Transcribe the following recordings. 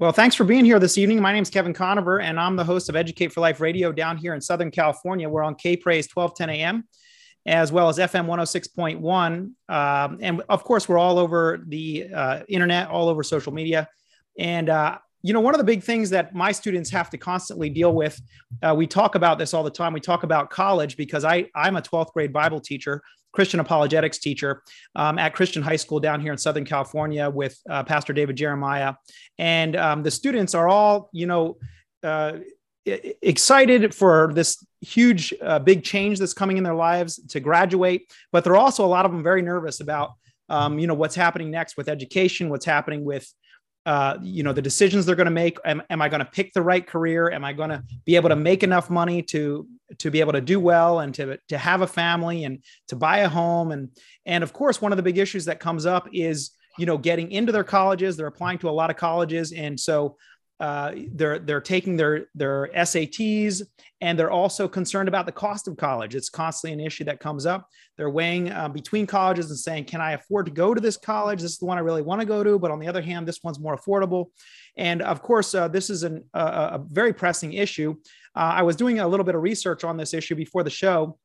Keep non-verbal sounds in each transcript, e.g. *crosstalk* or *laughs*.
Well, thanks for being here this evening. My name is Kevin Conover, and I'm the host of Educate for Life Radio down here in Southern California. We're on K Praise 1210 AM, as well as FM 106.1. Um, and of course, we're all over the uh, internet, all over social media. And, uh, you know, one of the big things that my students have to constantly deal with, uh, we talk about this all the time. We talk about college because I, I'm a 12th grade Bible teacher. Christian apologetics teacher um, at Christian High School down here in Southern California with uh, Pastor David Jeremiah. And um, the students are all, you know, uh, excited for this huge, uh, big change that's coming in their lives to graduate, but they're also a lot of them very nervous about, um, you know, what's happening next with education, what's happening with uh, you know the decisions they're going to make. Am, am i going to pick the right career? Am i going to be able to make enough money to to be able to do well and to to have a family and to buy a home? And and of course one of the big issues that comes up is you know getting into their colleges. They're applying to a lot of colleges. And so uh, they're they're taking their their SATs and they're also concerned about the cost of college. It's constantly an issue that comes up. They're weighing uh, between colleges and saying, "Can I afford to go to this college? This is the one I really want to go to." But on the other hand, this one's more affordable. And of course, uh, this is an, a, very pressing issue. Uh, I was doing a little bit of research on this issue before the show,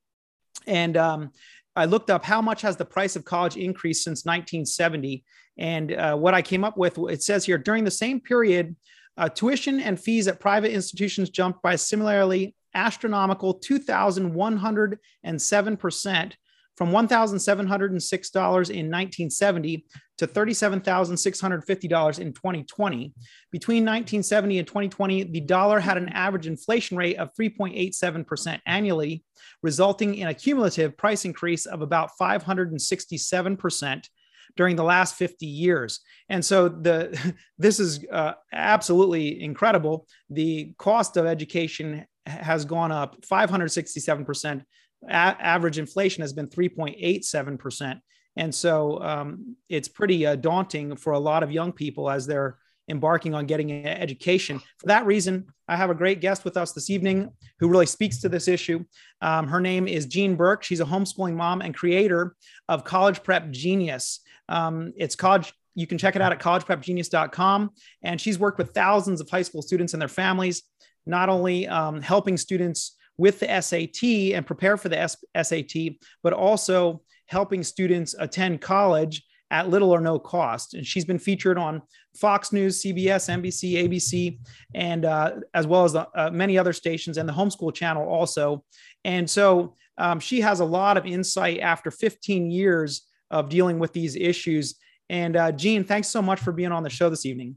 and um, I looked up how much has the price of college increased since 1970. And uh, what I came up with, it says here during the same period. Uh, tuition and fees at private institutions jumped by similarly astronomical 2,107% from $1,706 in 1970 to $37,650 in 2020. Between 1970 and 2020, the dollar had an average inflation rate of 3.87% annually, resulting in a cumulative price increase of about 567% during the last 50 years. And so the *laughs* this is uh, absolutely incredible. The cost of education has gone up 567%. A- average inflation has been 3.87%. And so um, it's pretty uh, daunting for a lot of young people as they're embarking on getting an education. For that reason, I have a great guest with us this evening who really speaks to this issue. Um, her name is Jean Burk. She's a homeschooling mom and creator of College Prep Genius. Um, it's college. You can check it out at collegeprepgenius.com. And she's worked with thousands of high school students and their families, not only um, helping students with the SAT and prepare for the SAT, but also helping students attend college at little or no cost. And she's been featured on Fox News, CBS, NBC, ABC, and uh, as well as the, uh, many other stations and the homeschool channel also. And so um, she has a lot of insight after 15 years of dealing with these issues. And uh, Jean, thanks so much for being on the show this evening.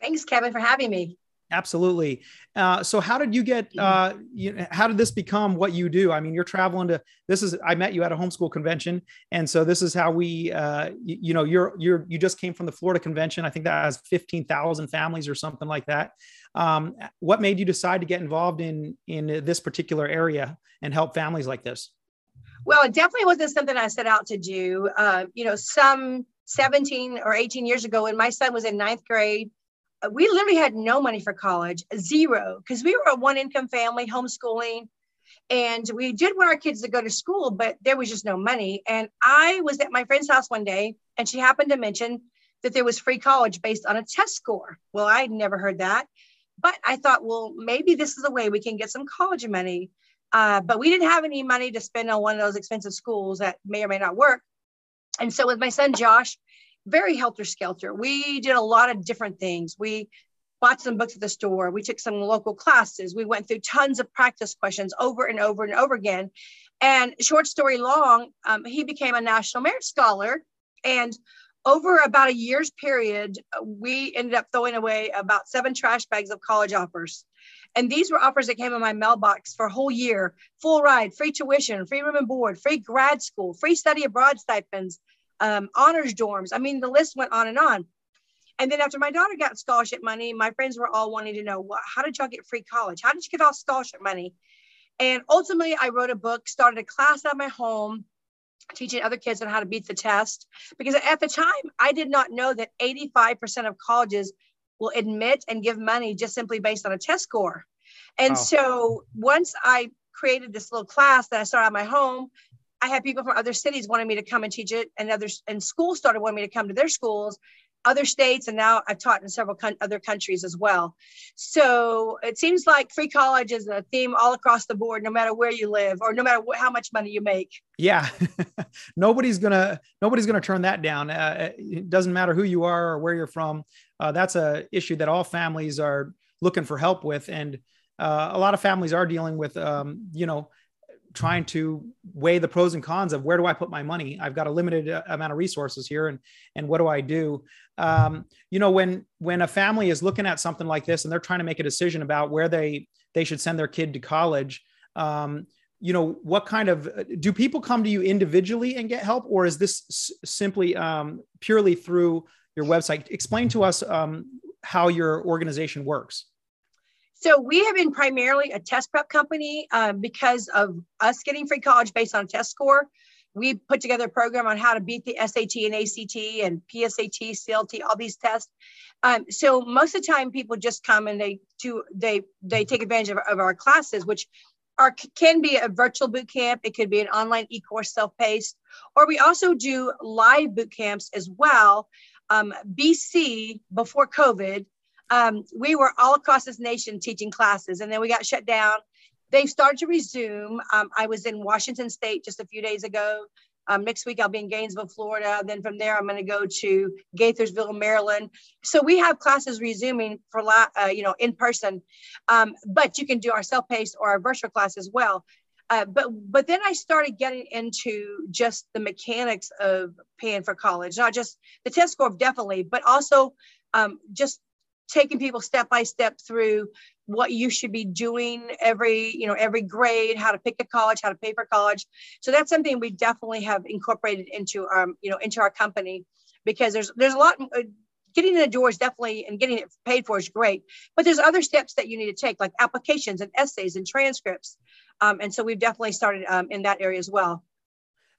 Thanks, Kevin, for having me. Absolutely. Uh, so, how did you get? Uh, you, how did this become what you do? I mean, you're traveling to. This is. I met you at a homeschool convention, and so this is how we. Uh, you, you, know, you're you're you just came from the Florida convention. I think that has fifteen thousand families or something like that. Um, what made you decide to get involved in in this particular area and help families like this? Well, it definitely wasn't something I set out to do. Uh, you know, some 17 or 18 years ago, when my son was in ninth grade, we literally had no money for college, zero, because we were a one income family, homeschooling. And we did want our kids to go to school, but there was just no money. And I was at my friend's house one day, and she happened to mention that there was free college based on a test score. Well, I'd never heard that. But I thought, well, maybe this is a way we can get some college money. Uh, but we didn't have any money to spend on one of those expensive schools that may or may not work. And so with my son Josh, very helter skelter. We did a lot of different things. We bought some books at the store. We took some local classes. We went through tons of practice questions over and over and over again. And short story long, um, he became a National Merit Scholar. And over about a year's period, we ended up throwing away about seven trash bags of college offers. And these were offers that came in my mailbox for a whole year full ride, free tuition, free room and board, free grad school, free study abroad stipends, um, honors dorms. I mean, the list went on and on. And then after my daughter got scholarship money, my friends were all wanting to know, well, how did y'all get free college? How did you get all scholarship money? And ultimately, I wrote a book, started a class at my home, teaching other kids on how to beat the test. Because at the time, I did not know that 85% of colleges will admit and give money just simply based on a test score. And wow. so once I created this little class that I started at my home, I had people from other cities wanting me to come and teach it, and others and schools started wanting me to come to their schools. other states, and now I've taught in several con- other countries as well. So it seems like free college is a theme all across the board, no matter where you live or no matter wh- how much money you make. Yeah, *laughs* nobody's gonna nobody's gonna turn that down. Uh, it doesn't matter who you are or where you're from. Uh, that's a issue that all families are looking for help with, and uh, a lot of families are dealing with, um, you know trying to weigh the pros and cons of where do I put my money? I've got a limited uh, amount of resources here, and and what do I do? Um, you know, when when a family is looking at something like this and they're trying to make a decision about where they they should send their kid to college, um, you know, what kind of do people come to you individually and get help, or is this s- simply um, purely through your website? Explain to us um, how your organization works. So we have been primarily a test prep company um, because of us getting free college based on a test score. We put together a program on how to beat the SAT and ACT and PSAT, CLT, all these tests. Um, so most of the time, people just come and they do they they take advantage of, of our classes, which are can be a virtual boot camp. It could be an online e-course self-paced, or we also do live boot camps as well. Um, BC before COVID um, we were all across this nation teaching classes, and then we got shut down. They've started to resume. Um, I was in Washington State just a few days ago. Um, next week, I'll be in Gainesville, Florida. Then from there, I'm going to go to Gaithersville, Maryland. So we have classes resuming for, uh, you know, in person, um, but you can do our self-paced or our virtual class as well. Uh, but but then I started getting into just the mechanics of paying for college, not just the test score, definitely, but also um, just taking people step by step through what you should be doing every you know every grade how to pick a college how to pay for college. So that's something we definitely have incorporated into our you know into our company because there's there's a lot uh, getting in the door is definitely and getting it paid for is great but there's other steps that you need to take like applications and essays and transcripts. Um, and so we've definitely started um, in that area as well.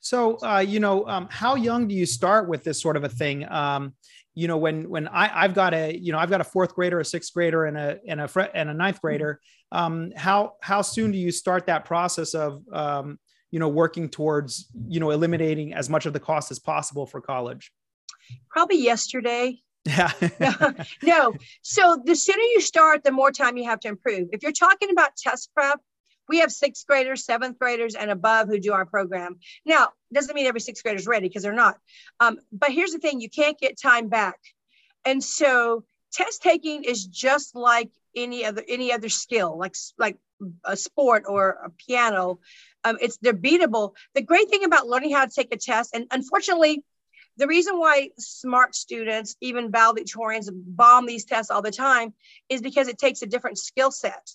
So uh, you know um, how young do you start with this sort of a thing? Um, you know when when I, i've got a you know i've got a fourth grader a sixth grader and a and a and a ninth mm-hmm. grader um, how how soon do you start that process of um, you know working towards you know eliminating as much of the cost as possible for college? Probably yesterday. Yeah *laughs* no, *laughs* no. So the sooner you start the more time you have to improve. If you're talking about test prep we have sixth graders, seventh graders, and above who do our program. Now, doesn't mean every sixth grader is ready because they're not. Um, but here's the thing: you can't get time back, and so test taking is just like any other any other skill, like like a sport or a piano. Um, it's they're beatable. The great thing about learning how to take a test, and unfortunately, the reason why smart students, even valedictorians, bomb these tests all the time is because it takes a different skill set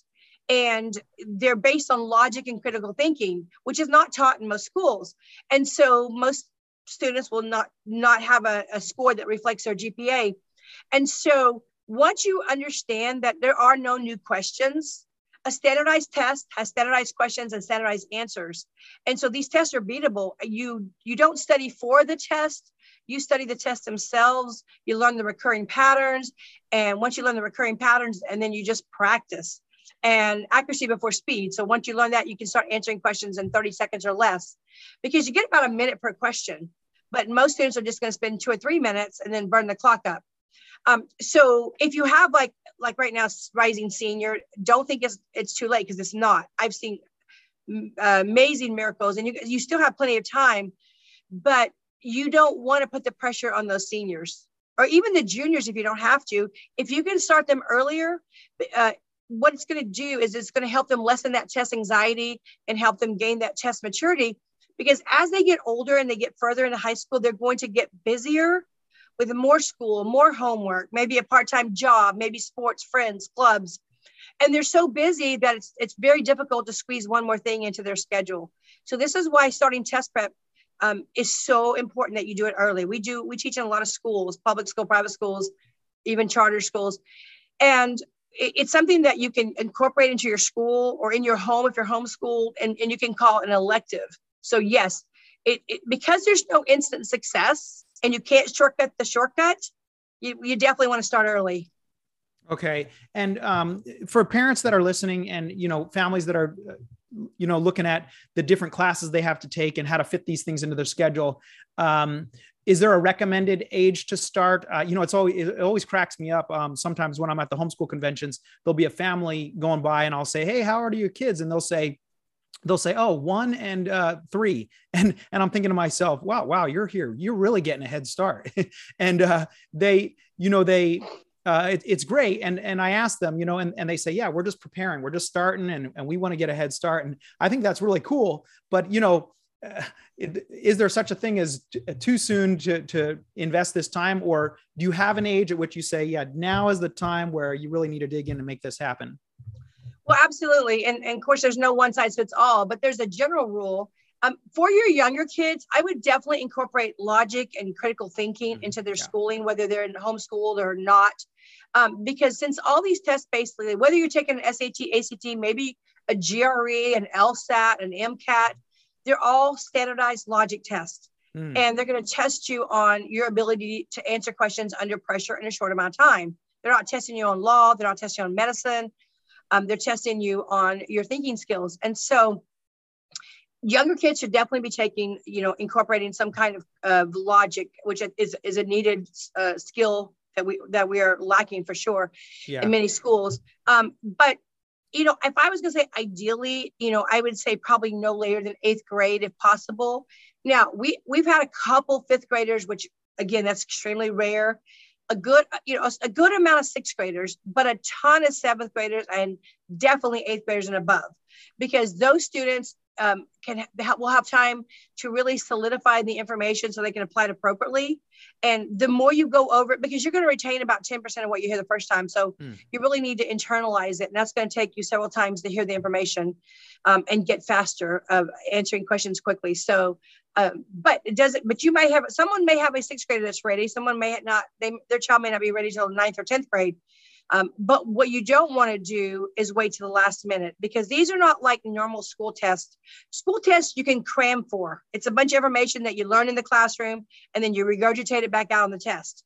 and they're based on logic and critical thinking which is not taught in most schools. And so most students will not not have a, a score that reflects their gpa and so once you understand that there are no new questions a standardized test has standardized questions and standardized answers. And so these tests are beatable. You you don't study for the test. You study the tests themselves. You learn the recurring patterns. And once you learn the recurring patterns and then you just practice and accuracy before speed. So once you learn that, you can start answering questions in 30 seconds or less because you get about a minute per question. But most students are just going to spend two or three minutes and then burn the clock up. Um, so if you have like like right now rising senior, don't think it's it's too late because it's not. I've seen uh, amazing miracles, and you you still have plenty of time, but you don't want to put the pressure on those seniors or even the juniors if you don't have to. If you can start them earlier, uh, what it's going to do is it's going to help them lessen that test anxiety and help them gain that test maturity. Because as they get older and they get further into high school they're going to get busier with more school more homework maybe a part-time job maybe sports friends clubs. And they're so busy that it's, it's very difficult to squeeze one more thing into their schedule. So this is why starting test prep um, is so important that you do it early. We do we teach in a lot of schools public school private schools even charter schools. And it's something that you can incorporate into your school or in your home if you're homeschooled and, and you can call an elective. So yes it, it, because there's no instant success and you can't shortcut the shortcut you, you definitely want to start early Okay. And um, for parents that are listening and, you know, families that are, you know, looking at the different classes they have to take and how to fit these things into their schedule, um, is there a recommended age to start? Uh, you know, it's always, it always cracks me up. Um, sometimes when I'm at the homeschool conventions, there'll be a family going by and I'll say, Hey, how old are your kids? And they'll say, they'll say, "Oh, one and uh, three," *laughs* and and I'm thinking to myself, "Wow, wow, you're here. You're really getting a head start." *laughs* and uh, they, you know, they. Uh, it, it's great. And, and I ask them, you know, and, and they say, yeah, we're just preparing, we're just starting and, and we want to get a head start. And I think that's really cool. But, you know, uh, is there such a thing as t- too soon to, to invest this time or do you have an age at which you say yeah now is the time where you really need to dig in and make this happen well, absolutely. And, and of course, there's no one size fits all, but there's a general rule. Um, for your younger kids, I would definitely incorporate logic and critical thinking mm-hmm. into their yeah. schooling, whether they're in homeschooled or not. Um, because since all these tests, basically, whether you're taking an SAT, ACT, maybe a GRE, an LSAT, an MCAT, they're all standardized logic tests. Mm. And they're going to test you on your ability to answer questions under pressure in a short amount of time. They're not testing you on law, they're not testing you on medicine, um, they're testing you on your thinking skills. And so younger kids should definitely be taking, you know, incorporating some kind of, of logic, which is, is a needed uh, skill that we that we are lacking for sure yeah. in many schools. Um, but you know, if I was going to say ideally, you know, I would say probably no later than eighth grade if possible. Now we we've had a couple fifth graders, which again that's extremely rare a good, you know, a good amount of sixth graders, but a ton of seventh graders and definitely eighth graders and above, because those students um, can will have time to really solidify the information so they can apply it appropriately. And the more you go over it, because you're going to retain about 10% of what you hear the first time. So mm. you really need to internalize it. And that's going to take you several times to hear the information um, and get faster of answering questions quickly. So um, but it doesn't but you may have someone may have a sixth grader that's ready someone may not they their child may not be ready till ninth or 10th grade um, but what you don't want to do is wait to the last minute because these are not like normal school tests. School tests you can cram for. It's a bunch of information that you learn in the classroom and then you regurgitate it back out on the test.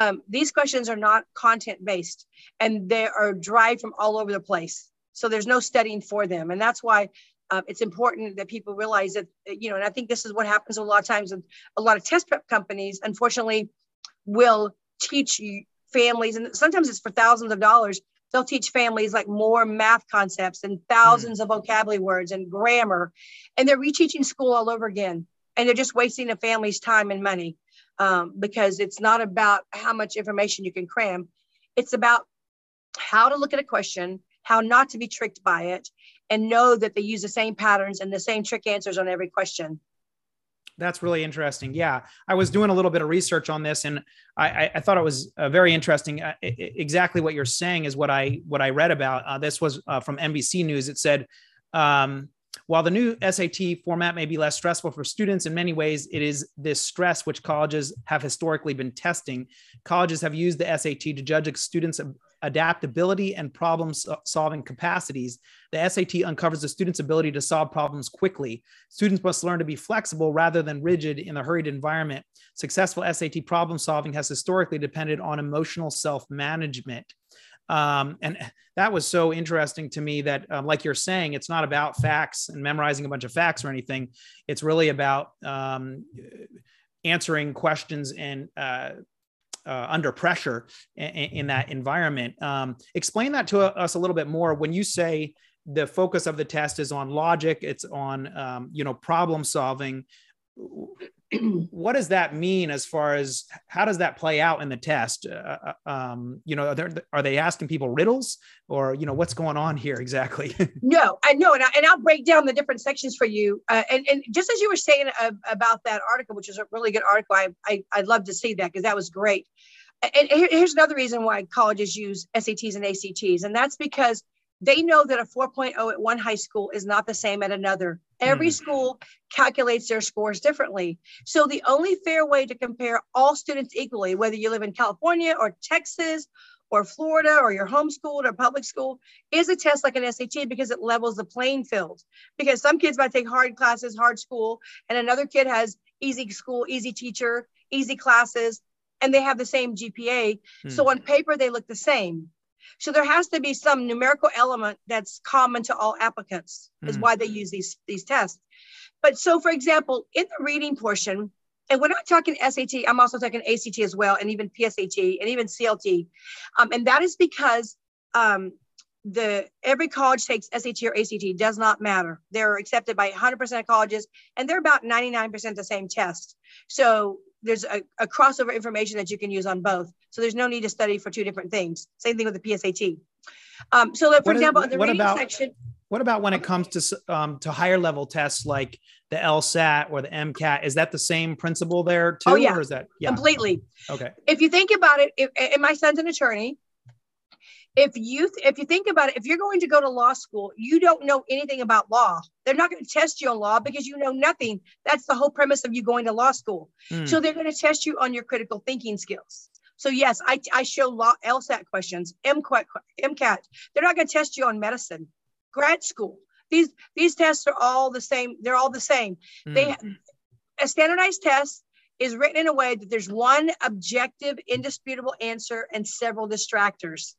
Um, these questions are not content based and they are derived from all over the place. So there's no studying for them and that's why um, it's important that people realize that you know and i think this is what happens a lot of times with a lot of test prep companies unfortunately will teach families and sometimes it's for thousands of dollars they'll teach families like more math concepts and thousands mm. of vocabulary words and grammar and they're reteaching school all over again and they're just wasting a family's time and money um, because it's not about how much information you can cram it's about how to look at a question how not to be tricked by it and know that they use the same patterns and the same trick answers on every question. That's really interesting. Yeah, I was doing a little bit of research on this, and I, I thought it was uh, very interesting. Uh, exactly what you're saying is what I what I read about. Uh, this was uh, from NBC News. It said, um, while the new SAT format may be less stressful for students in many ways, it is this stress which colleges have historically been testing. Colleges have used the SAT to judge students' adaptability and problem solving capacities. The SAT uncovers the student's ability to solve problems quickly. Students must learn to be flexible rather than rigid in a hurried environment. Successful SAT problem solving has historically depended on emotional self management. Um, and that was so interesting to me that, um, like you're saying, it's not about facts and memorizing a bunch of facts or anything. It's really about um, answering questions and uh, uh, under pressure in, in that environment. Um, explain that to us a little bit more. When you say the focus of the test is on logic, it's on um, you know problem solving. *clears throat* what does that mean as far as how does that play out in the test? Uh, uh um, you know, are, are, they asking people riddles or, you know, what's going on here exactly? *laughs* no, I know. And, I, and I'll break down the different sections for you. Uh, and, and just as you were saying uh, about that article, which is a really good article, I, I, I'd love to see that because that was great. And here's another reason why colleges use SATs and ACTs. And that's because they know that a 4.0 at one high school is not the same at another. Every mm. school calculates their scores differently. So the only fair way to compare all students equally, whether you live in California or Texas or Florida or you're homeschooled or public school, is a test like an SAT because it levels the playing field. Because some kids might take hard classes, hard school, and another kid has easy school, easy teacher, easy classes, and they have the same GPA. Mm. So on paper, they look the same So there has to be some numerical element that's common to all applicants, is mm. why they use these, these tests. But so, for example, in the reading portion, and we're not talking SAT, I'm also talking ACT as well, and even PSAT and even CLT. Um, and that is because um, the every college takes SAT or ACT does not matter. They're accepted by 100% of colleges, and they're about 99% the same test. So there's a, a, crossover information that you can use on both. So there's no need to study for two different things. Same thing with the PSAT. Um, so, for what example, is, in the reading about, section. What about when it comes to um, to higher level tests like the LSAT or the MCAT? Is that the same principle there too? Oh yeah, or is that yeah. completely? Okay. If you think about it, if, and my son's an attorney, if you if you think about it if you're going to go to law school you don't know anything about law. They're not going to test you on law because you know nothing. That's the whole premise of you going to law school. Mm. so they're going to test you on your critical thinking skills. So yes i, I show law lsat questions MCAT, MCAT they're not going to test you on medicine. Grad school. These these tests are all the same they're all the same. Mm. they a standardized test is written in a way that there's one objective indisputable answer and several distractors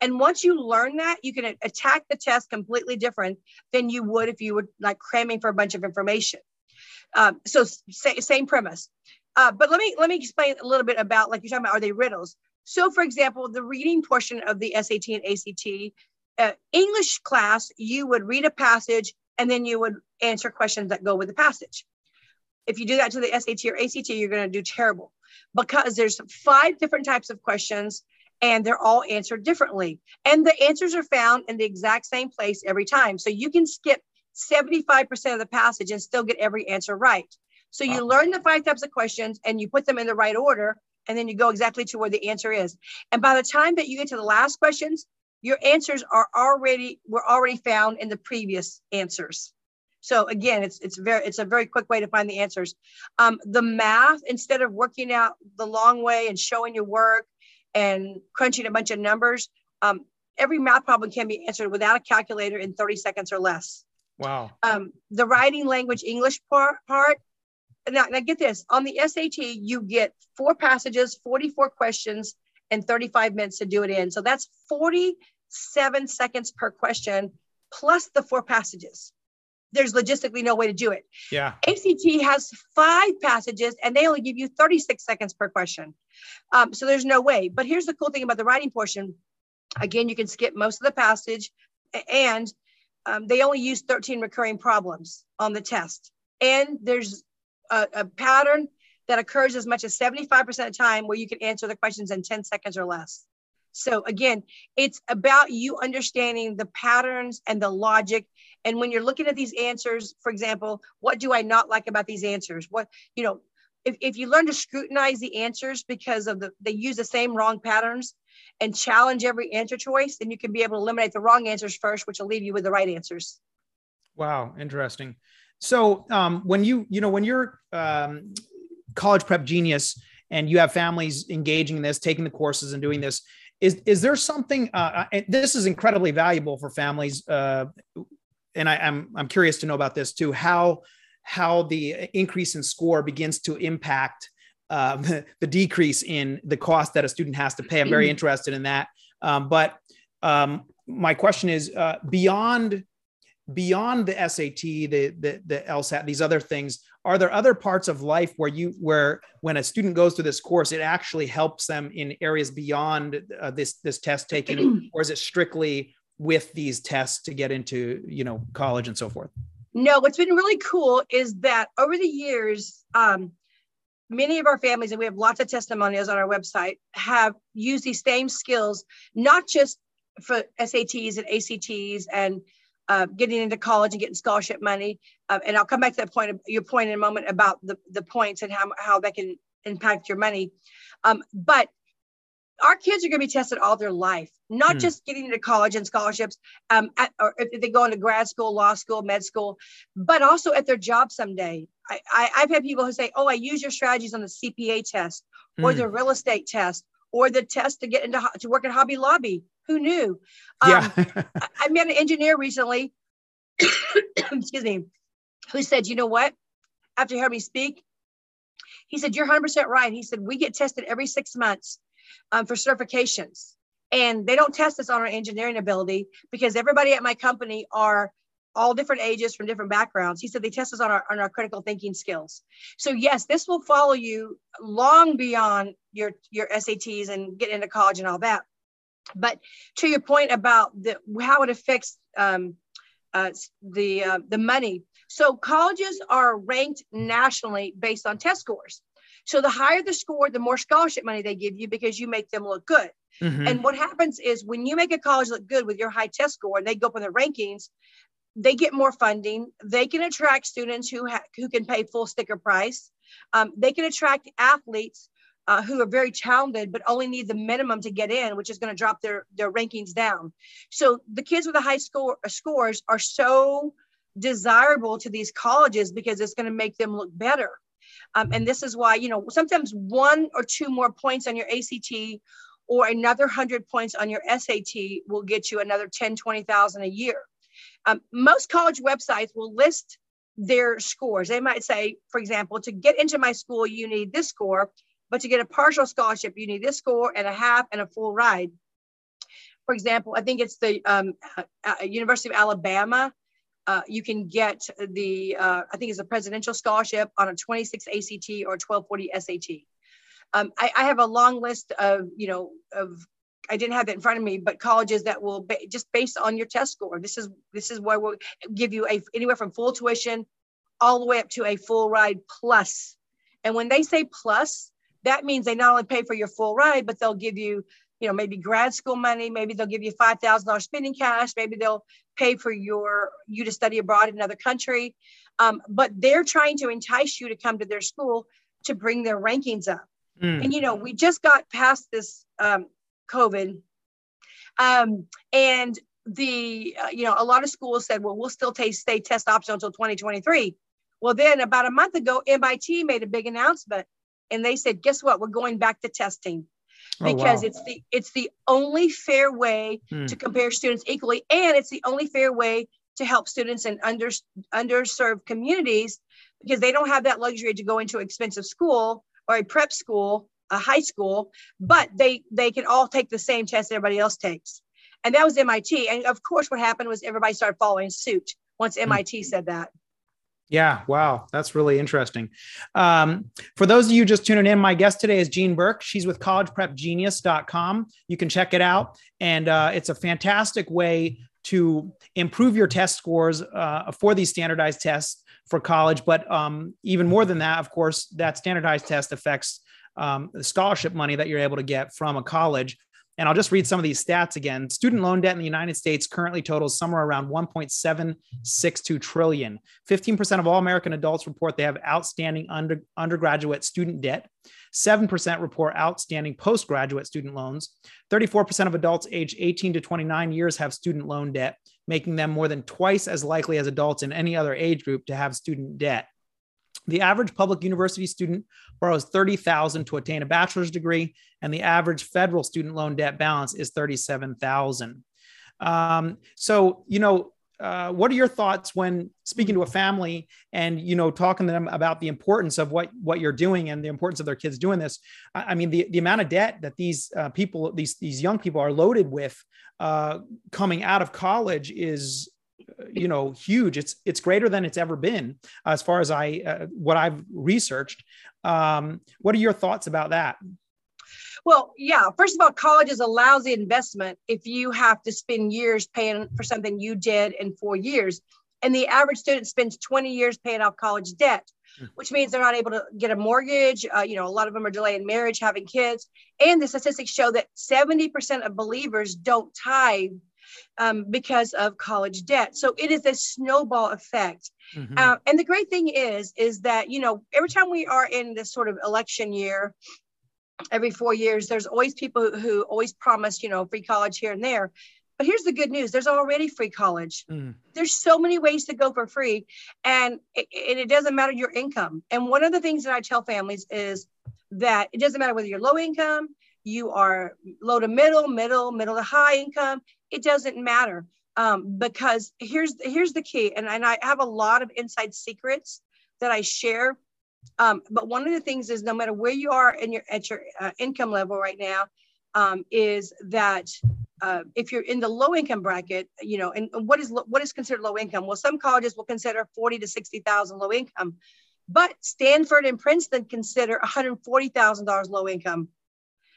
and once you learn that, you can attack the test completely different than you would if you were like cramming for a bunch of information. Um, so same premise. Uh, but let me let me explain a little bit about like you're talking about are they riddles? So for example, the reading portion of the SAT and ACT uh, English class, you would read a passage and then you would answer questions that go with the passage. If you do that to the SAT or ACT, you're going to do terrible because there's five different types of questions and they're all answered differently. And the answers are found in the exact same place every time. So you can skip 75% of the passage and still get every answer right. So you learn the five types of questions and you put them in the right order, and then you go exactly to where the answer is. And by the time that you get to the last questions, your answers are already were already found in the previous answers. So again, it's it's very it's a very quick way to find the answers. Um, the math instead of working out the long way and showing your work and crunching a bunch of numbers. Um, every math problem can be answered without a calculator in 30 seconds or less. Wow. Um, the writing language English part, part now, now get this on the SAT, you get four passages, 44 questions, and 35 minutes to do it in. So that's 47 seconds per question plus the four passages there's logistically no way to do it. Yeah. ACT has five passages and they only give you 36 seconds per question. Um, so there's no way. But here's the cool thing about the writing portion. Again, you can skip most of the passage and um, they only use 13 recurring problems on the test. And there's a, a pattern that occurs as much as 75% of the time where you can answer the questions in 10 seconds or less. So again, it's about you understanding the patterns and the logic. And when you're looking at these answers, for example, what do I not like about these answers? What, you know, if, if you learn to scrutinize the answers because of the they use the same wrong patterns and challenge every answer choice, then you can be able to eliminate the wrong answers first, which will leave you with the right answers. Wow, interesting. So um, when you, you know, when you're um, college prep genius and you have families engaging in this, taking the courses and doing this, is is there something? Uh, uh this is incredibly valuable for families, uh, and I, I'm I'm curious to know about this too. How how the increase in score begins to impact uh, *laughs* the decrease in the cost that a student has to pay. I'm very interested in that. Um, but um, my question is uh, beyond beyond the SAT, the, the the LSAT, these other things are there other parts of life where you where when a student goes through this course it actually helps them in areas beyond uh, this this test taking *clears throat* or is it strictly with these tests to get into you know college and so forth? No what's been really cool is that over the years um, many of our families and we have lots of testimonials on our website have used these same skills not just for sats and acts and uh, getting into college and getting scholarship money. Uh, and I'll come back to that point, your point in a moment about the, the points and how, how that can impact your money. Um, but our kids are going to be tested all their life, not mm. just getting into college and scholarships, um, at, or if they go into grad school, law school, med school, but also at their job someday. I, I, have had people who say, "Oh, I use your strategies on the CPA test, or mm. the real estate test, or the test to get into to work at Hobby Lobby." Who knew? Yeah. Um, I met an engineer recently, *coughs* excuse me, who said, you know what? After he heard me speak, he said, you're 100% right. He said, we get tested every six months um, for certifications. And they don't test us on our engineering ability because everybody at my company are all different ages from different backgrounds. He said they test us on our on our critical thinking skills. So yes, this will follow you long beyond your your SATs and get into college and all that. But to your point about the how it affects um, uh, the uh, the money. So colleges are ranked nationally based on test scores. So the higher the score, the more scholarship money they give you because you make them look good. Mm-hmm. And what happens is when you make a college look good with your high test score and they go up in the rankings, they get more funding. They can attract students who ha- who can pay full sticker price. Um, they can attract athletes uh, who are very talented but only need the minimum to get in, which is going to drop their their rankings down. So the kids with the high score uh, scores are so desirable to these colleges because it's going to make them look better. Um, and this is why you know sometimes one or two more points on your ACT or another 100 points on your SAT will get you another 10, 20,000 a year. Um, most college websites will list their scores. They might say, for example, to get into my school, you need this score, but to get a partial scholarship, you need this score and a half and a full ride. For example, I think it's the um, uh, uh University of Alabama. Uh, you can get the, uh, I think it's a presidential scholarship on a 26 ACT or 1240 SAT. Um, I, I, have a long list of, you know, of I didn't have it in front of me, but colleges that will just based on your test score. This is this is where we'll give you a anywhere from full tuition all the way up to a full ride plus. And when they say plus, that means they not only pay for your full ride, but they'll give you, you know, maybe grad school money. Maybe they'll give you five thousand dollars spending cash. Maybe they'll pay for your you to study abroad in another country. Um, but they're trying to entice you to come to their school to bring their rankings up. Mm. And you know, we just got past this um, COVID. Um, and the, uh, you know, a lot of schools said, well, we'll still take stay test optional until 2023. Well, then about a month ago, MIT made a big announcement and they said, guess what? We're going back to testing because oh, wow. it's the it's the only fair way hmm. to compare students equally and it's the only fair way to help students in under underserved communities because they don't have that luxury to go into expensive school or a prep school a high school, but they they can all take the same test everybody else takes. And that was MIT. And of course, what happened was everybody started following suit once MIT mm. said that. Yeah, wow, that's really interesting. Um, for those of you just tuning in, my guest today is Jean Burk. She's with collegeprepgenius.com. You can check it out, and uh, it's a fantastic way to improve your test scores uh, for these standardized tests for college. But um, even more than that, of course, that standardized test affects um, the scholarship money that you're able to get from a college. And I'll just read some of these stats again. Student loan debt in the United States currently totals somewhere around 1.762 trillion. 15% of all American adults report they have outstanding under, undergraduate student debt. 7% report outstanding postgraduate student loans. 34% of adults aged 18 to 29 years have student loan debt, making them more than twice as likely as adults in any other age group to have student debt. The average public university student borrows 30,000 to attain a bachelor's degree, and the average federal student loan debt balance is 37,000. Um, so, you know, uh, what are your thoughts when speaking to a family and you know talking to them about the importance of what what you're doing and the importance of their kids doing this i, I mean the, the amount of debt that these uh, people these these young people are loaded with uh, coming out of college is you know huge. It's it's greater than it's ever been as far as i uh, what i've researched. Um, what are your thoughts about that? Well yeah first of all college is a lousy investment if you have to spend years paying for something you did in four years and the average student spends 20 years paying off college debt hmm. which means they're not able to get a mortgage uh, you know a lot of them are delaying marriage having kids and the statistics show that 70% of believers don't tithe um, because of college debt. So it is a snowball effect. Mm-hmm. Uh, and the great thing is, is that, you know, every time we are in this sort of election year, every four years, there's always people who, who always promise, you know, free college here and there. But here's the good news there's already free college. Mm. There's so many ways to go for free, and it, it, doesn't matter your income. And one of the things that I tell families is that it doesn't matter whether you're low income, you are low to middle, middle, middle to high income it doesn't matter um, because here's here's the key and, and i have a lot of inside secrets that i share um, but one of the things is no matter where you are in your at your uh, income level right now um, is that uh, if you're in the low income bracket, you know, and, what is what is considered low income? Well, some colleges will consider 40 to 60,000 low income, but Stanford and Princeton consider $140,000 low income.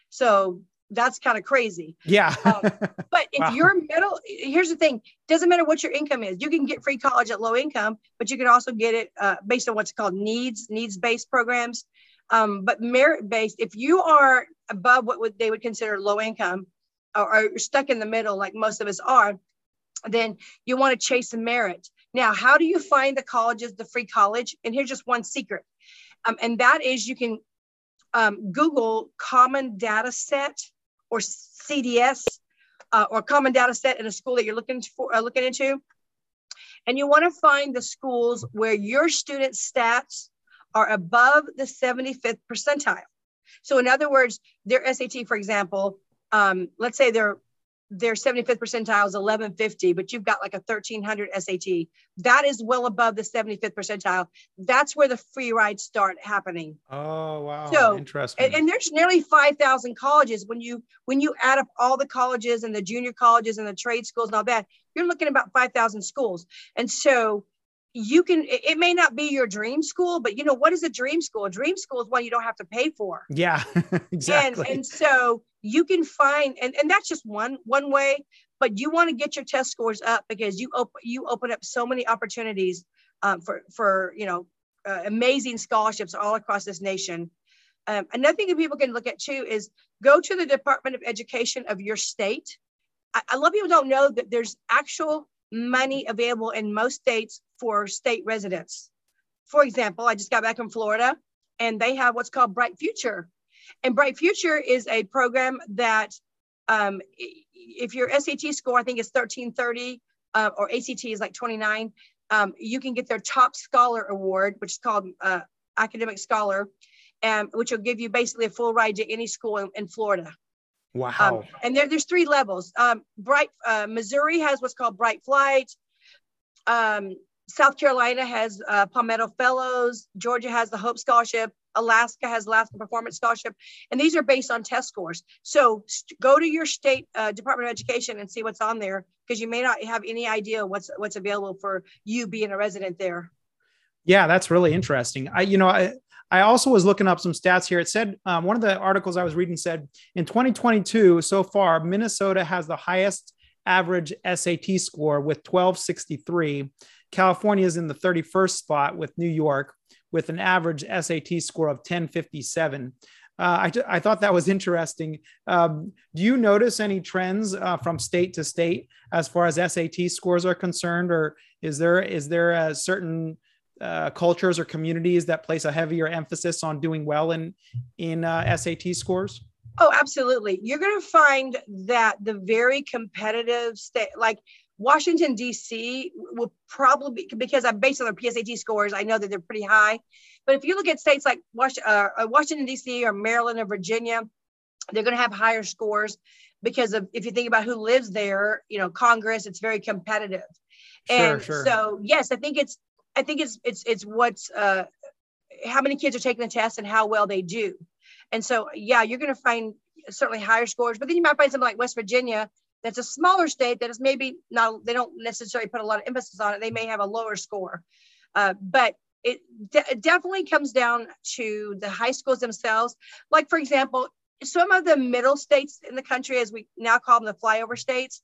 So that's kind of crazy. Yeah. um, but *laughs* if wow. you're middle, here's the thing: doesn't matter what your income is. You can get free college at low income, but you can also get it uh, based on what's called needs needs based programs. Um, but merit based, if you are above what would, they would consider low income, or, or stuck in the middle, like most of us are, then you want to chase the merit. Now, how do you find the colleges, the free college? And here's just one secret, um, and that is you can um, Google Common Data Set or CDS uh, or Common Data Set in a school that you're looking for, uh, looking into, and you want to find the schools where your student stats are above the 75th percentile. So, in other words, their SAT, for example, um, let's say they're their 75th percentile is 1150, but you've got like a 1300 SAT. That is well above the 75th percentile. That's where the free rides start happening. Oh wow! So interesting. And, and there's nearly 5,000 colleges. When you when you add up all the colleges and the junior colleges and the trade schools and all that, you're looking about 5,000 schools. And so you can it may not be your dream school but you know what is a dream school a dream school is one you don't have to pay for yeah *laughs* exactly and, and so you can find and, and that's just one one way but you want to get your test scores up because you open you open up so many opportunities um, for for you know uh, amazing scholarships all across this nation um, another thing that people can look at too is go to the department of education of your state I, a lot of people don't know that there's actual money available in most states for state residents. For example, I just got back from Florida and they have what's called Bright Future. And Bright Future is a program that um, if your SAT score, I think is 1330 uh, or ACT is like 29, um, you can get their top scholar award, which is called uh, academic scholar, um, which will give you basically a full ride to any school in, in Florida. Wow. Um, and there, there's three levels. Um, Bright uh, Missouri has what's called Bright Flight. Um, South Carolina has uh, Palmetto Fellows. Georgia has the Hope Scholarship. Alaska has Alaska Performance Scholarship. And these are based on test scores. So go to your state uh, Department of Education and see what's on there because you may not have any idea what's what's available for you being a resident there. Yeah, that's really interesting. I, you know, I, I also was looking up some stats here. It said um, one of the articles I was reading said in 2022 so far, Minnesota has the highest average SAT score with 1263. California is in the 31st spot with New York with an average SAT score of 1057. Uh, I, thought that was interesting. Um, do you notice any trends uh, from state to state as far as SAT scores are concerned, or is there is there a certain uh, cultures or communities that place a heavier emphasis on doing well in in uh, SAT scores? Oh, absolutely. You're going to find that the very competitive state, like Washington D.C., will probably because I'm based on their PSAT scores. I know that they're pretty high, but if you look at states like uh, uh, Washington D.C. or Maryland or Virginia, they're going to have higher scores because of if you think about who lives there. You know, Congress. It's very competitive, sure, and sure. so yes, I think it's I think it's it's it's what's uh, how many kids are taking the test and how well they do. And so yeah, you're going to find certainly higher scores, but then you might find something like West Virginia that's a smaller state that is maybe not they don't necessarily put a lot of emphasis on it. They may have a lower score, uh, but it, de- it definitely comes down to the high schools themselves. Like for example, some of the middle states in the country, as we now call them the flyover states,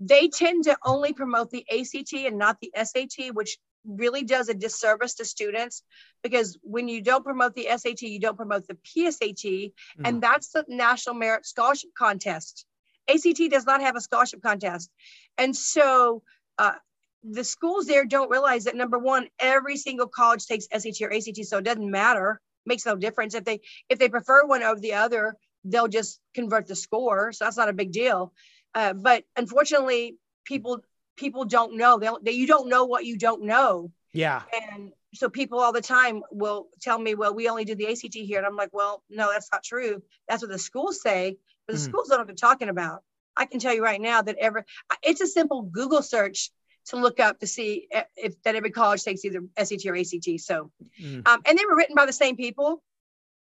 they tend to only promote the ACT and not the SAT, which really does a disservice to students because when you don't promote the SAT, you don't promote the PSAT, mm. and that's the National Merit Scholarship Contest. ACT does not have a scholarship contest. And so uh, the schools there don't realize that number one, every single college takes SAT or ACT, so it doesn't matter, makes no difference. If they if they prefer one over the other, they'll just convert the score. So that's not a big deal. Uh, but unfortunately, people people don't know. They, they you don't know what you don't know. Yeah. And so people all the time will tell me, well, we only do the ACT here. And I'm like, well, no, that's not true. That's what the schools say, but the mm. schools don't what they're talking about. I can tell you right now that every it's a simple Google search to look up to see if that every college takes either SAT or ACT. So, mm. um, and they were written by the same people.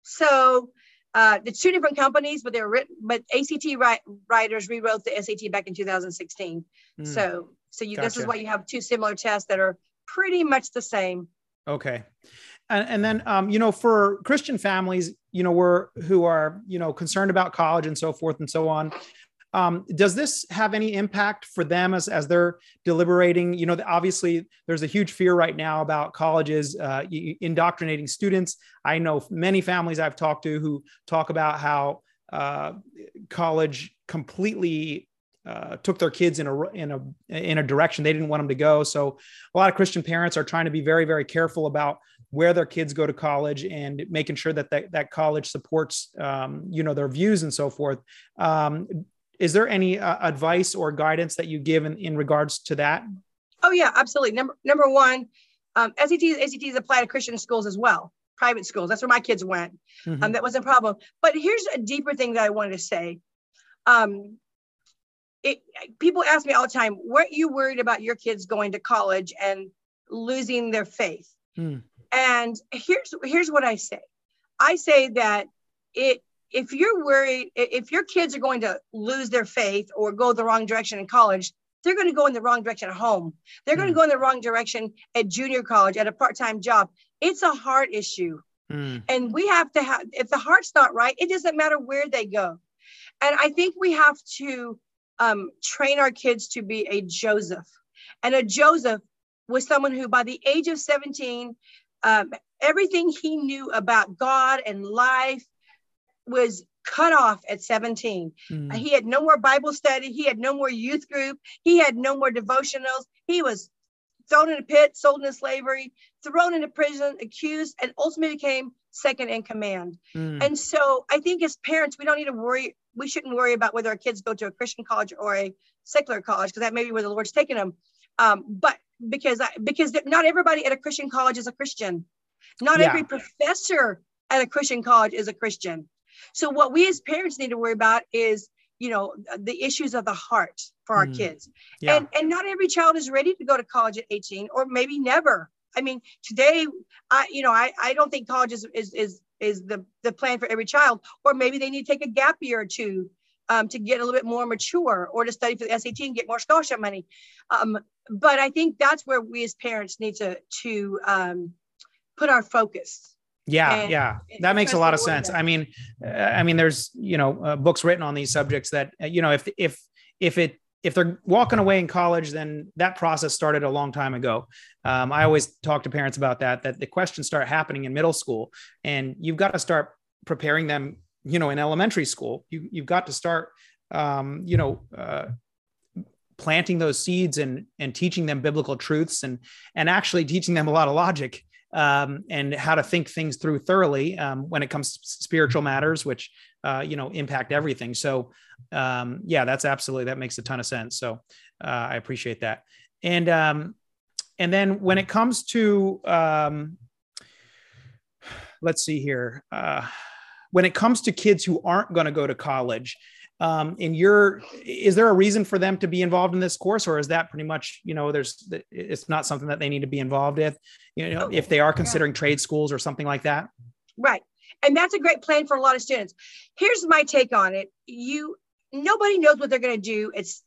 So Uh, it's two different companies, but they're written. But ACT write, writers rewrote the SAT back in 2016. Mm. So, so you, gotcha. this is why you have two similar tests that are pretty much the same. Okay, and, and then um, you know, for Christian families, you know, we're who are you know concerned about college and so forth and so on. Um, does this have any impact for them as, as they're deliberating? You know, obviously there's a huge fear right now about colleges uh, indoctrinating students. I know many families I've talked to who talk about how uh, college completely uh, took their kids in a in a in a direction they didn't want them to go. So a lot of Christian parents are trying to be very very careful about where their kids go to college and making sure that that, that college supports um, you know their views and so forth. Um, is there any uh, advice or guidance that you give in, in regards to that? Oh yeah, absolutely. Number number one, um, SATs SATs apply to Christian schools as well, private schools. That's where my kids went. Mm-hmm. Um, that wasn't a problem. But here's a deeper thing that I wanted to say. Um, it, people ask me all the time, weren't you worried about your kids going to college and losing their faith? Mm. And here's here's what I say. I say that it if you're worried, if your kids are going to lose their faith or go the wrong direction in college, they're going to go in the wrong direction at home. They're mm. going to go in the wrong direction at junior college, at a part time job. It's a heart issue. Mm. And we have to have, if the heart's not right, it doesn't matter where they go. And I think we have to um, train our kids to be a Joseph. And a Joseph was someone who, by the age of 17, um, everything he knew about God and life was cut off at 17. Mm. he had no more Bible study. He had no more youth group. He had no more devotionals. He was thrown in a pit, sold into slavery, thrown into prison, accused, and ultimately became second in command. Mm. And so I think as parents, we don't need to worry. We shouldn't worry about whether our kids go to a Christian college or a secular college, because that may be where the Lord's taking them. Um, but because I, because not everybody at a Christian college is a Christian. Not yeah. every professor at a Christian college is a Christian. So what we as parents need to worry about is, you know, the issues of the heart for our mm. kids. Yeah. And and not every child is ready to go to college at 18 or maybe never. I mean, today I you know, I I don't think college is is is, is the the plan for every child or maybe they need to take a gap year or two um, to get a little bit more mature or to study for the SAT and get more scholarship money. Um, but I think that's where we as parents need to to um, put our focus yeah, and yeah, that makes a lot of sense. I mean, uh, I mean, there's you know uh, books written on these subjects that uh, you know if if if it if they're walking away in college, then that process started a long time ago. Um, I always talk to parents about that. That the questions start happening in middle school, and you've got to start preparing them. You know, in elementary school, you you've got to start. Um, you know. Uh, planting those seeds and and teaching them biblical truths and and actually teaching them a lot of logic um, and how to think things through thoroughly um, when it comes to spiritual matters, which uh, you know impact everything. So um, yeah, that's absolutely that makes a ton of sense. So uh, I appreciate that. And um, and then when it comes to um, let's see here, uh, when it comes to kids who aren't going to go to college, um, in your is there a reason for them to be involved in this course or is that pretty much you know there's it's not something that they need to be involved with you know if they are considering yeah. trade schools or something like that right and that's a great plan for a lot of students here's my take on it you nobody knows what they're going to do it's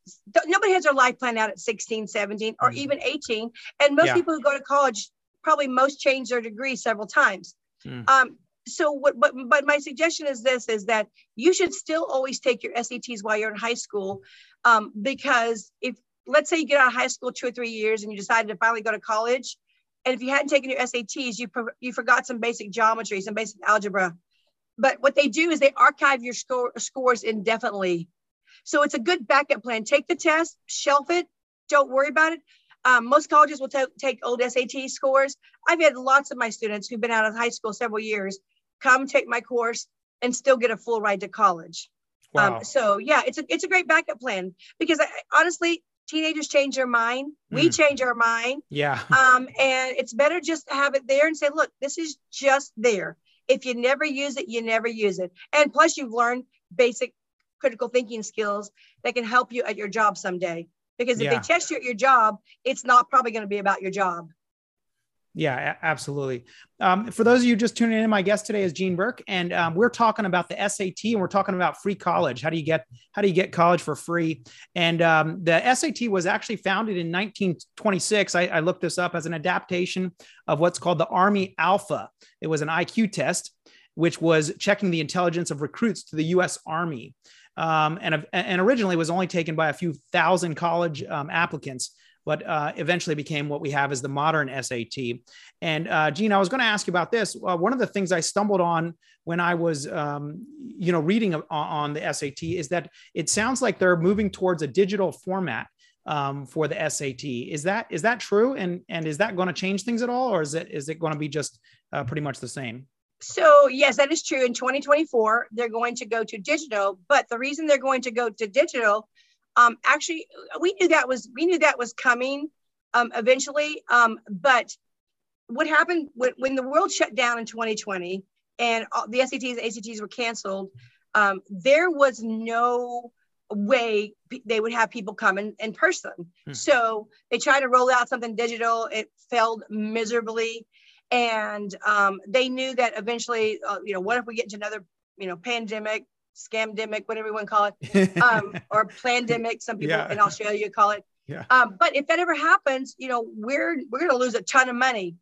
nobody has their life planned out at 16 17 or mm-hmm. even 18 and most yeah. people who go to college probably most change their degree several times mm. um, so what but but my suggestion is this is that you should still always take your SATs while you're in high school um, because if let's say you get out of high school two or three years and you decided to finally go to college and if you hadn't taken your SATs you you forgot some basic geometry some basic algebra. But what they do is they archive your score, scores indefinitely. So it's a good backup plan. Take the test shelf it don't worry about it. Um, most colleges will take old SAT scores. I've had lots of my students who've been out of high school several years come take my course and still get a full ride to college. Um, wow. Um, so yeah, it's a it's a great backup plan because I, honestly, teenagers change their mind. We mm. change our mind. Yeah. *laughs* Um, and it's better just to have it there and say, look, this is just there. If you never use it, you never use it. And plus, you've learned basic critical thinking skills that can help you at your job someday. Because if yeah. they test you at your job, it's not probably going to be about your job. Yeah, absolutely. Um, for those of you just tuning in, my guest today is Jean Burk, and um, we're talking about the SAT, and we're talking about free college. How do you get how do you get college for free? And um, the SAT was actually founded in 1926. I, I looked this up as an adaptation of what's called the Army Alpha. It was an IQ test, which was checking the intelligence of recruits to the U.S. Army. Um, and, and originally was only taken by a few thousand college um, applicants but uh, eventually became what we have as the modern SAT. And uh, Jean, I was going to ask you about this. Uh, one of the things I stumbled on when I was, um, you know, reading on, on the SAT is that it sounds like they're moving towards a digital format. Um, for the SAT, is that is that true? And and is that going to change things at all, or is it is it going to be just uh, pretty much the same? So yes, that is true. In 2024, they're going to go to digital. But the reason they're going to go to digital um, actually, we knew that was we knew that was coming um, eventually. Um, but what happened when, when the world shut down in 2020 and the SATs and ACTs were canceled? Um, there was no way they would have people come in, in person. Hmm. So they tried to roll out something digital. It failed miserably. And um, they knew that eventually, uh, you know, what if we get into another, you know, pandemic? Scamdemic, whatever you want to call it, *laughs* um, or pandemic. Some people yeah. in Australia call it. Yeah. Um, but if that ever happens, you know, we're we're going to lose a ton of money.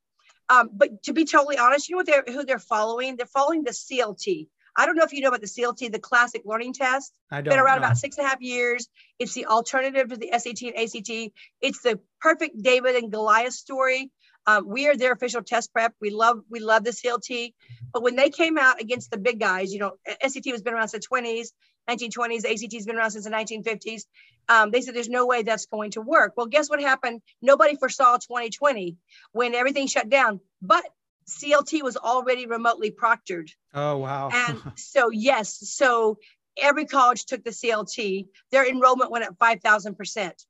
Um, but to be totally honest, you know what they're who they're following? They're following the CLT. I don't know if you know about the CLT, the classic learning test. I don't. Been around know. about six and a half years. It's the alternative to the SAT and ACT. It's the perfect David and Goliath story. Um, we are their official test prep. We love we love the CLT, but when they came out against the big guys, you know, SAT has been around since the 20s, 1920s. ACT has been around since the 1950s. Um, they said there's no way that's going to work. Well, guess what happened? Nobody foresaw 2020 when everything shut down, but CLT was already remotely proctored. Oh wow! and *laughs* so yes, so every college took the CLT. Their enrollment went up five thousand percent.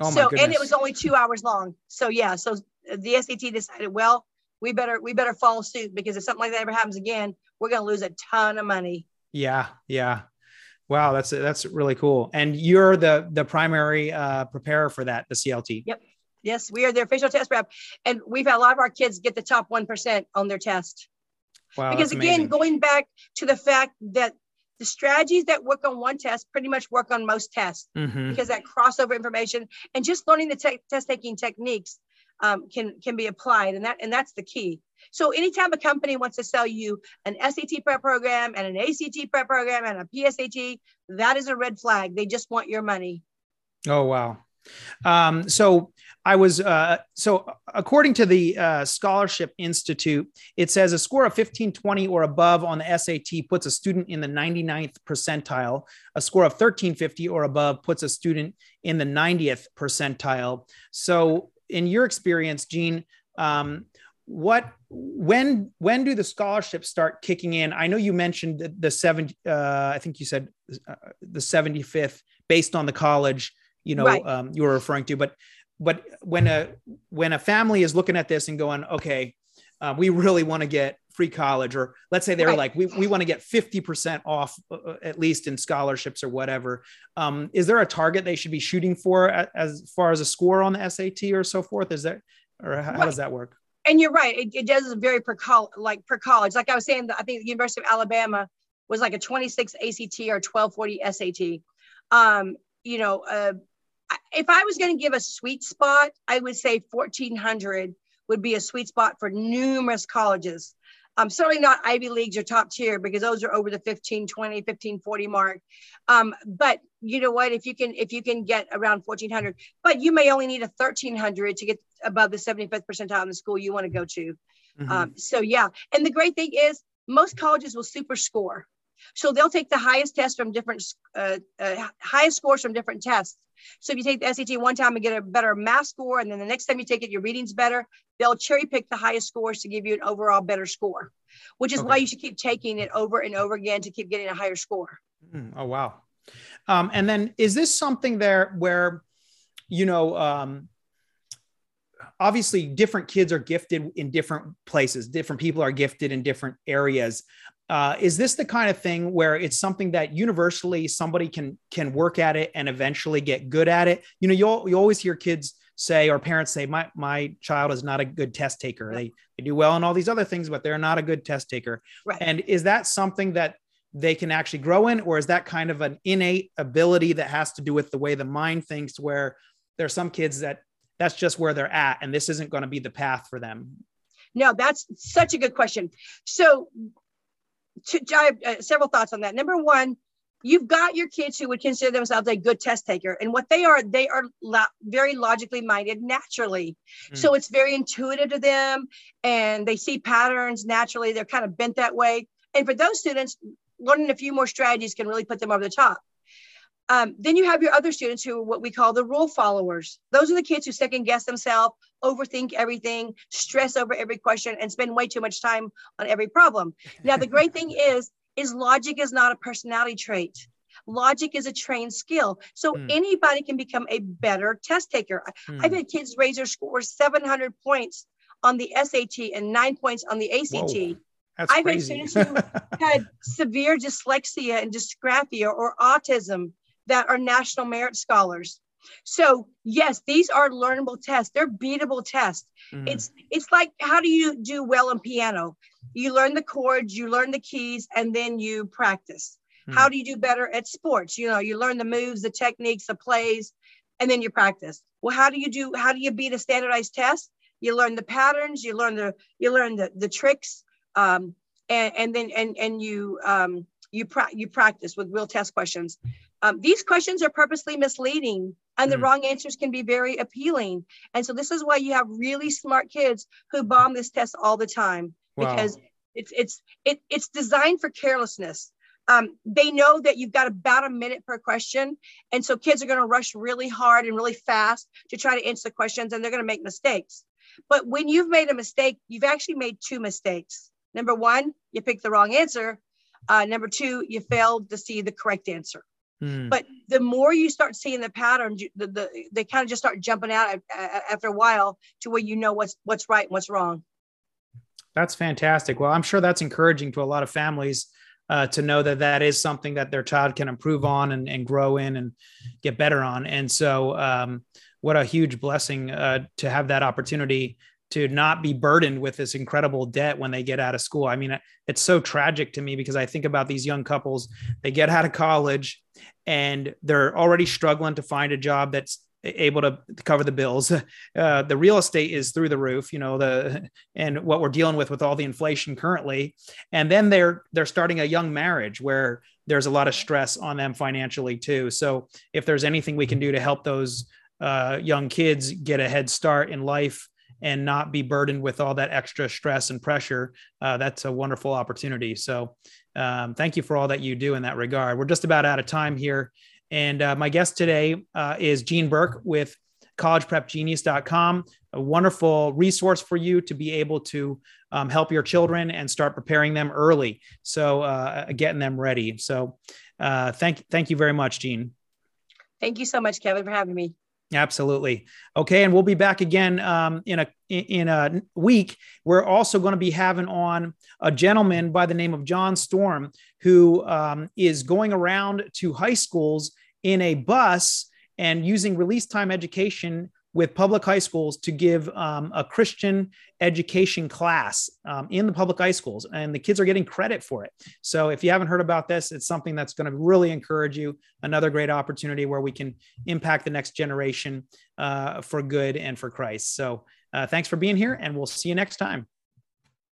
Oh so and it was only two hours long. So yeah, so the SAT decided, well, we better we better follow suit because if something like that ever happens again, we're going to lose a ton of money. Yeah, yeah. Wow, that's that's really cool. And you're the the primary uh, preparer for that, the CLT. Yep. Yes, we are the official test prep, and we've had a lot of our kids get the top one percent on their test. Wow, because again, amazing. going back to the fact that the strategies that work on one test pretty much work on most tests mm-hmm. because that crossover information and just learning the te- test taking techniques um, can can be applied, and that and that's the key. So anytime a company wants to sell you an SAT prep program and an ACT prep program and a PSAT, that is a red flag. They just want your money. Oh wow. Um, so I was uh, so according to the uh, Scholarship Institute, it says a score of 1520 or above on the SAT puts a student in the 99th percentile. A score of 1350 or above puts a student in the 90th percentile. So in your experience, Jean, um, what when when do the scholarships start kicking in? I know you mentioned the, the seven. Uh, I think you said uh, the seventy fifth, based on the college. You know, right. um, you were referring to, but but when a when a family is looking at this and going, okay, uh, we really want to get free college, or let's say they're right. like, we, we want to get 50% off uh, uh, at least in scholarships or whatever. Um, is there a target they should be shooting for as far as a score on the SAT or so forth? Is that, or how, right. how does that work? And you're right. It, it does vary per college, like per college. Like I was saying, I think the University of Alabama was like a 26 ACT or 1240 SAT. Um, you know, uh, if I was going to give a sweet spot, I would say 1400 would be a sweet spot for numerous colleges. Um, certainly not Ivy Leagues or top tier because those are over the 15, 20, 15, 40 mark. Um, but you know what, if you can, if you can get around 1400, but you may only need a 1300 to get above the 75th percentile in the school you want to go to. Mm-hmm. Um, so yeah. And the great thing is most colleges will super score. So they'll take the highest test from different, uh, uh, highest scores from different tests. So if you take the SAT one time and get a better math score, and then the next time you take it, your reading's better, they'll cherry pick the highest scores to give you an overall better score, which is okay. why you should keep taking it over and over again to keep getting a higher score. Mm, oh, wow. Um, and then is this something there where, you know, um, obviously different kids are gifted in different places different people are gifted in different areas uh, is this the kind of thing where it's something that universally somebody can can work at it and eventually get good at it? You know, you you always hear kids say or parents say my my child is not a good test taker. They, they do well in all these other things but they're not a good test taker. Right. and is that something that they can actually grow in or is that kind of an innate ability that has to do with the way the mind thinks where there are some kids that that's just where they're at and this isn't going to be the path for them? No that's such a good question. So to, to, I have uh, several thoughts on that. Number one you've got your kids who would consider themselves a good test taker and what they are they are lo- very logically minded naturally. Mm. so it's very intuitive to them and they see patterns naturally. They're kind of bent that way. And for those students learning a few more strategies can really put them over the top. Um, then you have your other students who are what we call the rule followers. Those are the kids who second guess themselves overthink everything stress over every question and spend way too much time on every problem now the great thing *laughs* is is logic is not a personality trait. Logic is a trained skill. So mm. anybody can become a better test taker. Mm. I've had kids raise their scores 700 points on the SAT and nine points on the ACT. Whoa. That's I've crazy. had students who *laughs* had severe dyslexia and dysgraphia or autism that are national merit scholars. So yes, these are learnable tests. They're beatable tests. Mm. It's it's like how do you do well in piano? You learn the chords, you learn the keys, and then you practice. Mm. How do you do better at sports? You know, you learn the moves, the techniques, the plays, and then you practice. Well, how do you do? How do you beat a standardized test? You learn the patterns, you learn the you learn the the tricks, um, and and then and and you um, you pra- you practice with real test questions. Um, these questions are purposely misleading and the mm. wrong answers can be very appealing. And so this is why you have really smart kids who bomb this test all the time wow. because it's it's it, it's designed for carelessness. Um, they know that you've got about a minute per question, and so kids are going to rush really hard and really fast to try to answer the questions, and they're going to make mistakes. But when you've made a mistake, you've actually made two mistakes. Number one, you picked the wrong answer. Uh, number two, you failed to see the correct answer. Mm. But the more you start seeing the pattern, the, the, they kind of just start jumping out after a while to where you know what's what's right and what's wrong. That's fantastic. Well, I'm sure that's encouraging to a lot of families uh, to know that that is something that their child can improve on and, and grow in and get better on. And so, um, what a huge blessing uh, to have that opportunity to not be burdened with this incredible debt when they get out of school. I mean, it's so tragic to me because I think about these young couples, they get out of college and they're already struggling to find a job that's able to cover the bills. *laughs* Uh, the real estate is through the roof, you know, the and what we're dealing with with all the inflation currently. And then they're they're starting a young marriage where there's a lot of stress on them financially too. So if there's anything we can do to help those uh, young kids get a head start in life and not be burdened with all that extra stress and pressure, uh, that's a wonderful opportunity. So, um, thank you for all that you do in that regard. We're just about out of time here. And uh, my guest today uh, is Jean Burk with collegeprepgenius.com, a wonderful resource for you to be able to um, help your children and start preparing them early. So, uh, getting them ready. So, uh, thank, thank you very much, Jean. Thank you so much, Kevin, for having me. Absolutely. Okay, and we'll be back again um, in a in a week. We're also going to be having on a gentleman by the name of John Storm, who um, is going around to high schools in a bus and using release time education with public high schools to give um, a Christian education class um, in the public high schools, and the kids are getting credit for it. So, if you haven't heard about this, it's something that's going to really encourage you. Another great opportunity where we can impact the next generation uh, for good and for Christ. So, uh, thanks for being here, and we'll see you next time.